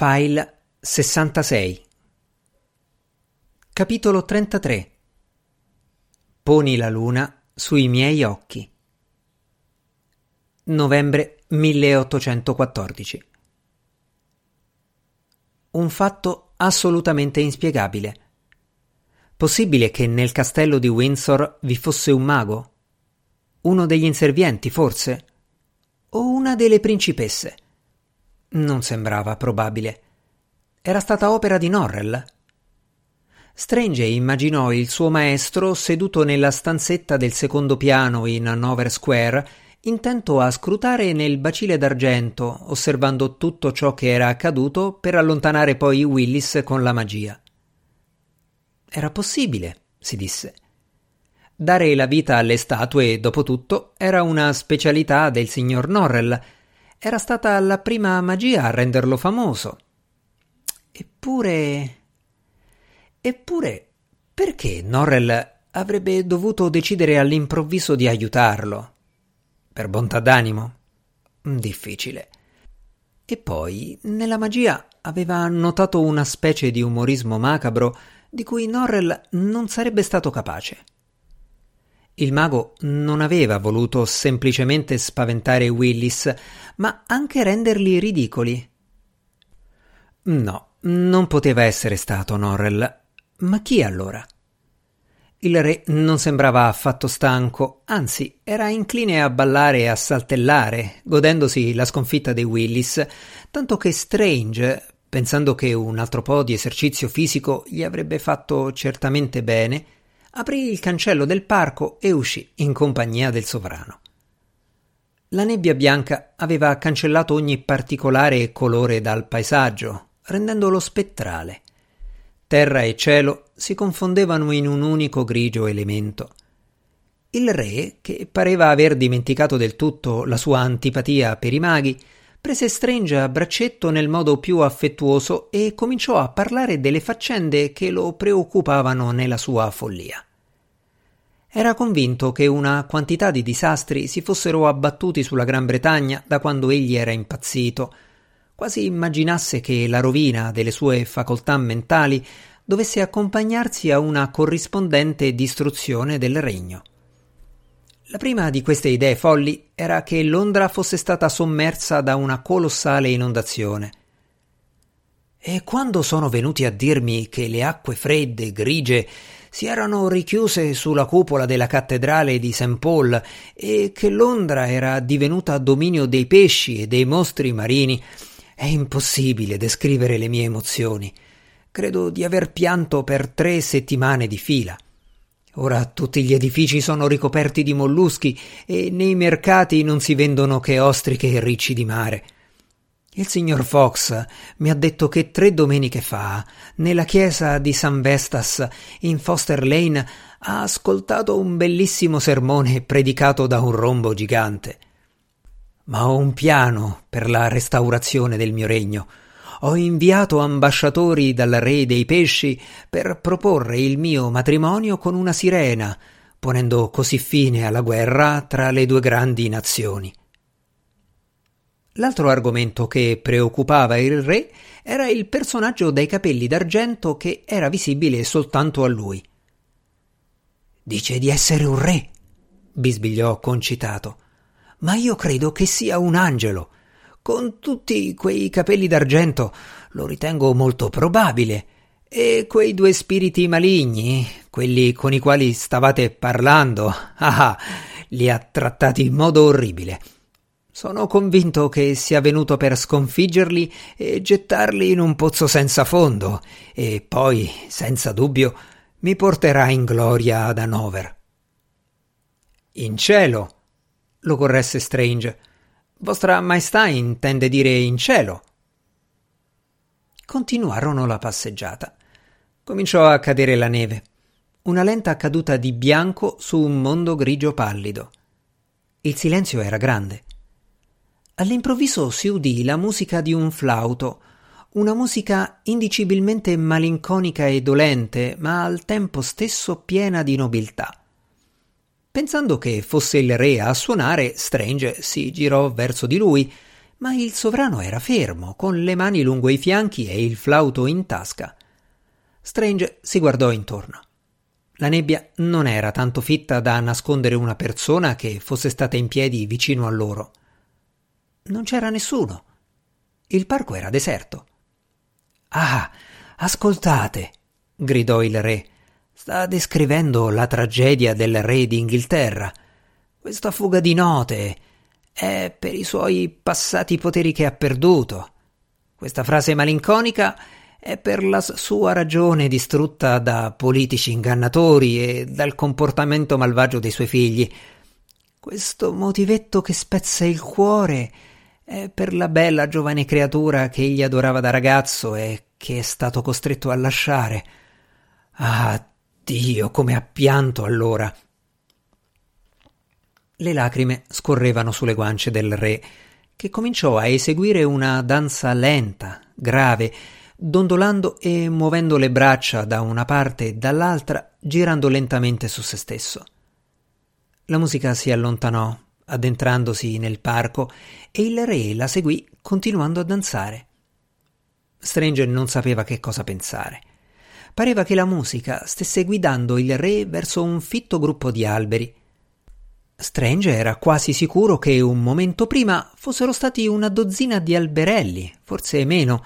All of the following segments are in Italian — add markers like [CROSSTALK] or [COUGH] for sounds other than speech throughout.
File 66 Capitolo 33 Poni la luna sui miei occhi. Novembre 1814 Un fatto assolutamente inspiegabile. Possibile che nel castello di Windsor vi fosse un mago? Uno degli inservienti, forse? O una delle principesse? Non sembrava probabile. Era stata opera di Norrell. Strange immaginò il suo maestro seduto nella stanzetta del secondo piano in Hanover Square, intento a scrutare nel bacile d'argento, osservando tutto ciò che era accaduto per allontanare poi Willis con la magia. Era possibile, si disse. Dare la vita alle statue, dopo tutto, era una specialità del signor Norrell, era stata la prima magia a renderlo famoso. Eppure. Eppure, perché Norrell avrebbe dovuto decidere all'improvviso di aiutarlo? Per bontà d'animo? Difficile. E poi, nella magia aveva notato una specie di umorismo macabro di cui Norrell non sarebbe stato capace. Il mago non aveva voluto semplicemente spaventare Willis, ma anche renderli ridicoli. No, non poteva essere stato Norrell. Ma chi allora? Il re non sembrava affatto stanco, anzi era incline a ballare e a saltellare, godendosi la sconfitta dei Willis, tanto che Strange, pensando che un altro po' di esercizio fisico gli avrebbe fatto certamente bene, aprì il cancello del parco e uscì in compagnia del sovrano. La nebbia bianca aveva cancellato ogni particolare colore dal paesaggio, rendendolo spettrale. Terra e cielo si confondevano in un unico grigio elemento. Il re, che pareva aver dimenticato del tutto la sua antipatia per i maghi, prese Strange a braccetto nel modo più affettuoso e cominciò a parlare delle faccende che lo preoccupavano nella sua follia. Era convinto che una quantità di disastri si fossero abbattuti sulla Gran Bretagna da quando egli era impazzito, quasi immaginasse che la rovina delle sue facoltà mentali dovesse accompagnarsi a una corrispondente distruzione del regno. La prima di queste idee folli era che Londra fosse stata sommersa da una colossale inondazione. E quando sono venuti a dirmi che le acque fredde, grigie, si erano richiuse sulla cupola della cattedrale di St. Paul e che Londra era divenuta dominio dei pesci e dei mostri marini, è impossibile descrivere le mie emozioni. Credo di aver pianto per tre settimane di fila. Ora tutti gli edifici sono ricoperti di molluschi e nei mercati non si vendono che ostriche e ricci di mare. Il signor Fox mi ha detto che tre domeniche fa, nella chiesa di San Vestas in Foster Lane, ha ascoltato un bellissimo sermone predicato da un rombo gigante. Ma ho un piano per la restaurazione del mio regno. Ho inviato ambasciatori dal re dei pesci per proporre il mio matrimonio con una sirena, ponendo così fine alla guerra tra le due grandi nazioni. L'altro argomento che preoccupava il re era il personaggio dai capelli d'argento che era visibile soltanto a lui. Dice di essere un re, bisbigliò concitato, ma io credo che sia un angelo. Con tutti quei capelli d'argento lo ritengo molto probabile. E quei due spiriti maligni, quelli con i quali stavate parlando, [LAUGHS] ah, li ha trattati in modo orribile. Sono convinto che sia venuto per sconfiggerli e gettarli in un pozzo senza fondo, e poi, senza dubbio, mi porterà in gloria ad Hanover. In cielo, lo corresse Strange. Vostra Maestà intende dire in cielo. Continuarono la passeggiata. Cominciò a cadere la neve, una lenta caduta di bianco su un mondo grigio pallido. Il silenzio era grande. All'improvviso si udì la musica di un flauto, una musica indicibilmente malinconica e dolente, ma al tempo stesso piena di nobiltà. Pensando che fosse il re a suonare, Strange si girò verso di lui, ma il sovrano era fermo, con le mani lungo i fianchi e il flauto in tasca. Strange si guardò intorno. La nebbia non era tanto fitta da nascondere una persona che fosse stata in piedi vicino a loro. Non c'era nessuno. Il parco era deserto. Ah, ascoltate, gridò il re. Sta descrivendo la tragedia del re d'Inghilterra. Questa fuga di note è per i suoi passati poteri che ha perduto. Questa frase malinconica è per la sua ragione distrutta da politici ingannatori e dal comportamento malvagio dei suoi figli. Questo motivetto che spezza il cuore è per la bella giovane creatura che egli adorava da ragazzo e che è stato costretto a lasciare. Ah, Dio, come ha pianto allora! Le lacrime scorrevano sulle guance del re, che cominciò a eseguire una danza lenta, grave, dondolando e muovendo le braccia da una parte e dall'altra, girando lentamente su se stesso. La musica si allontanò, addentrandosi nel parco, e il re la seguì continuando a danzare. Strange non sapeva che cosa pensare. Pareva che la musica stesse guidando il re verso un fitto gruppo di alberi, Strange era quasi sicuro che un momento prima fossero stati una dozzina di alberelli, forse meno.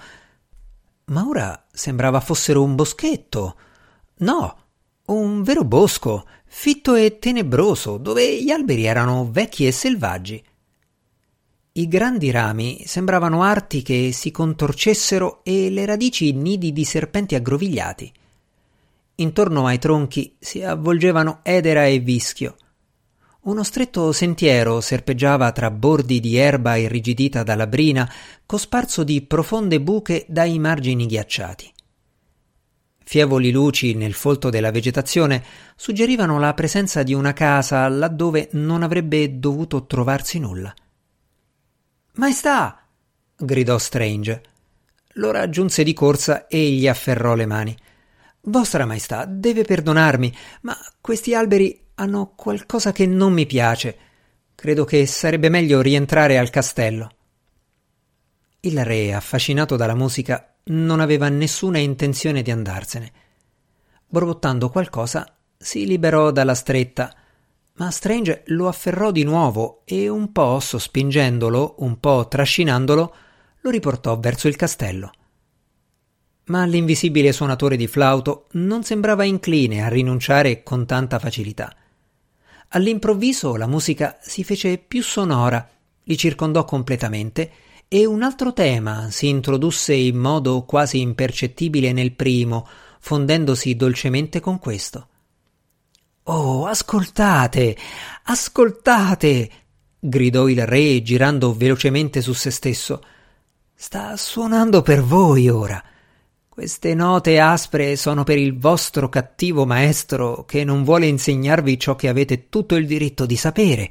Ma ora sembrava fossero un boschetto. No, un vero bosco, fitto e tenebroso, dove gli alberi erano vecchi e selvaggi. I grandi rami sembravano arti che si contorcessero e le radici nidi di serpenti aggrovigliati. Intorno ai tronchi si avvolgevano edera e vischio uno stretto sentiero serpeggiava tra bordi di erba irrigidita dalla brina, cosparso di profonde buche dai margini ghiacciati. Fievoli luci nel folto della vegetazione suggerivano la presenza di una casa laddove non avrebbe dovuto trovarsi nulla. Maestà! gridò Strange. Lo raggiunse di corsa e gli afferrò le mani. Vostra Maestà, deve perdonarmi, ma questi alberi hanno qualcosa che non mi piace. Credo che sarebbe meglio rientrare al castello. Il re, affascinato dalla musica, non aveva nessuna intenzione di andarsene. Borbottando qualcosa, si liberò dalla stretta, ma Strange lo afferrò di nuovo e un po' sospingendolo, un po' trascinandolo, lo riportò verso il castello ma l'invisibile suonatore di flauto non sembrava incline a rinunciare con tanta facilità. All'improvviso la musica si fece più sonora, li circondò completamente e un altro tema si introdusse in modo quasi impercettibile nel primo, fondendosi dolcemente con questo. Oh, ascoltate, ascoltate! gridò il re girando velocemente su se stesso. Sta suonando per voi ora. Queste note aspre sono per il vostro cattivo maestro che non vuole insegnarvi ciò che avete tutto il diritto di sapere.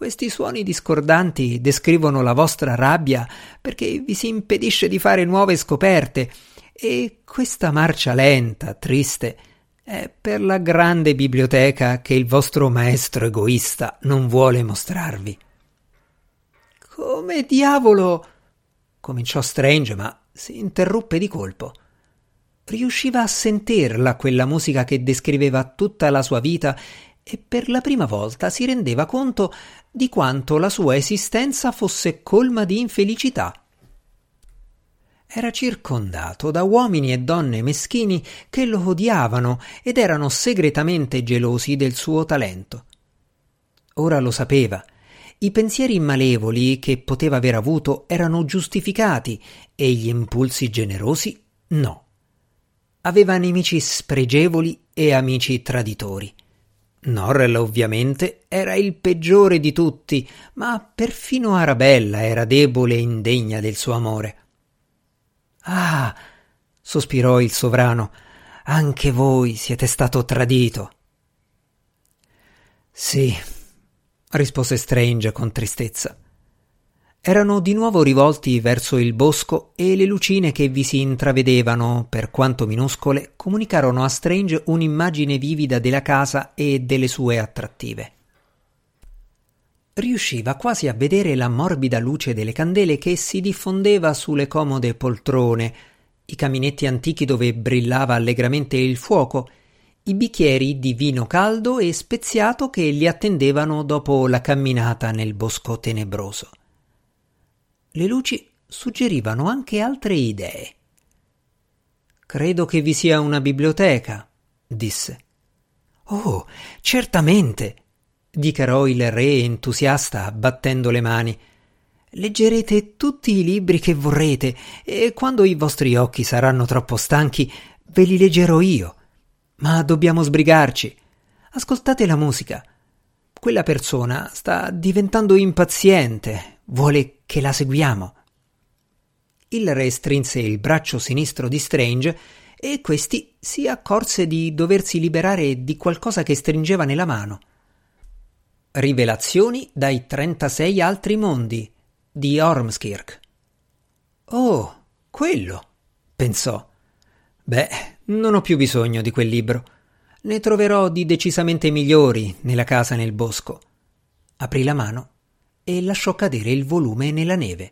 Questi suoni discordanti descrivono la vostra rabbia perché vi si impedisce di fare nuove scoperte e questa marcia lenta, triste, è per la grande biblioteca che il vostro maestro egoista non vuole mostrarvi. Come diavolo? cominciò Strange, ma si interruppe di colpo. Riusciva a sentirla quella musica che descriveva tutta la sua vita e per la prima volta si rendeva conto di quanto la sua esistenza fosse colma di infelicità. Era circondato da uomini e donne meschini che lo odiavano ed erano segretamente gelosi del suo talento. Ora lo sapeva i pensieri malevoli che poteva aver avuto erano giustificati e gli impulsi generosi no. Aveva nemici spregevoli e amici traditori. Norrell ovviamente era il peggiore di tutti, ma perfino Arabella era debole e indegna del suo amore. Ah, sospirò il sovrano, anche voi siete stato tradito. Sì, rispose Strange con tristezza. Erano di nuovo rivolti verso il bosco e le lucine che vi si intravedevano, per quanto minuscole, comunicarono a Strange un'immagine vivida della casa e delle sue attrattive. riusciva quasi a vedere la morbida luce delle candele che si diffondeva sulle comode poltrone, i caminetti antichi dove brillava allegramente il fuoco, i bicchieri di vino caldo e speziato che li attendevano dopo la camminata nel bosco tenebroso. Le luci suggerivano anche altre idee. Credo che vi sia una biblioteca, disse. Oh, certamente, dichiarò il re entusiasta, battendo le mani. Leggerete tutti i libri che vorrete e quando i vostri occhi saranno troppo stanchi ve li leggerò io. Ma dobbiamo sbrigarci. Ascoltate la musica. Quella persona sta diventando impaziente, vuole che la seguiamo. Il re strinse il braccio sinistro di Strange e questi si accorse di doversi liberare di qualcosa che stringeva nella mano. Rivelazioni dai 36 altri mondi di Ormskirk. Oh, quello, pensò. Beh, non ho più bisogno di quel libro. Ne troverò di decisamente migliori nella casa nel bosco. Aprì la mano e lasciò cadere il volume nella neve.